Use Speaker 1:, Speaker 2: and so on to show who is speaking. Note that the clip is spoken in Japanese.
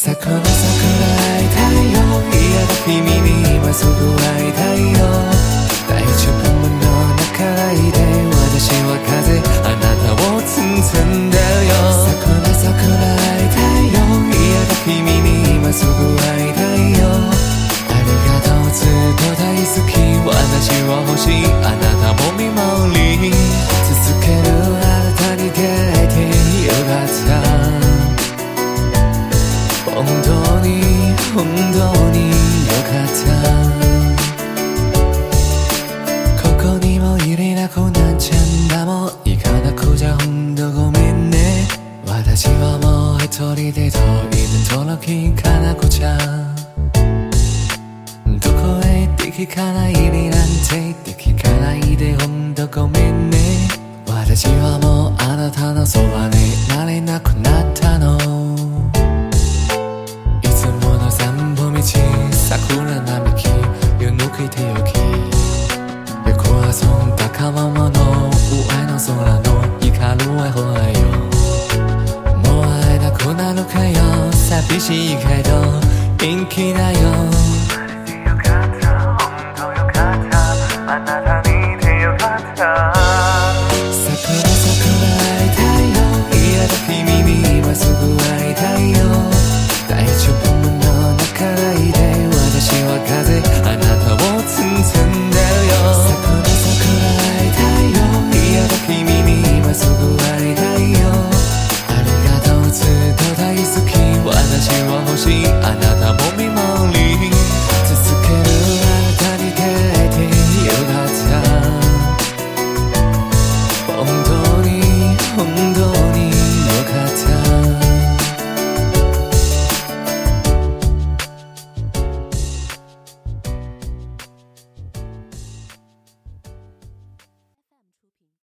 Speaker 1: 桜桜会いたいよ。嫌だ君に今すぐ会いたいよ。大丈夫もの中かで私は風あなたを包んでるよ桜桜会いたいよ。嫌だ君に今すぐ会いたいよ。ありがとうずっと大好き。私は欲しい。あなたも見守り。続けるあ新たに出会えてよかった。本当によかったここにもいれなくなっちゃうんだもん。行かなくちゃほんとごめんね。私はもう一人で遠いの届かなくちゃ。どこへ行って聞かないでなんて言って聞かないでほんとごめんね。私はもうあなたのそばにかよ。寂しいけど元気だよ。よ。かった本当よかったあなたにてよかった桜桜会いたい会いたいよいでだ君にはすぐ会いたい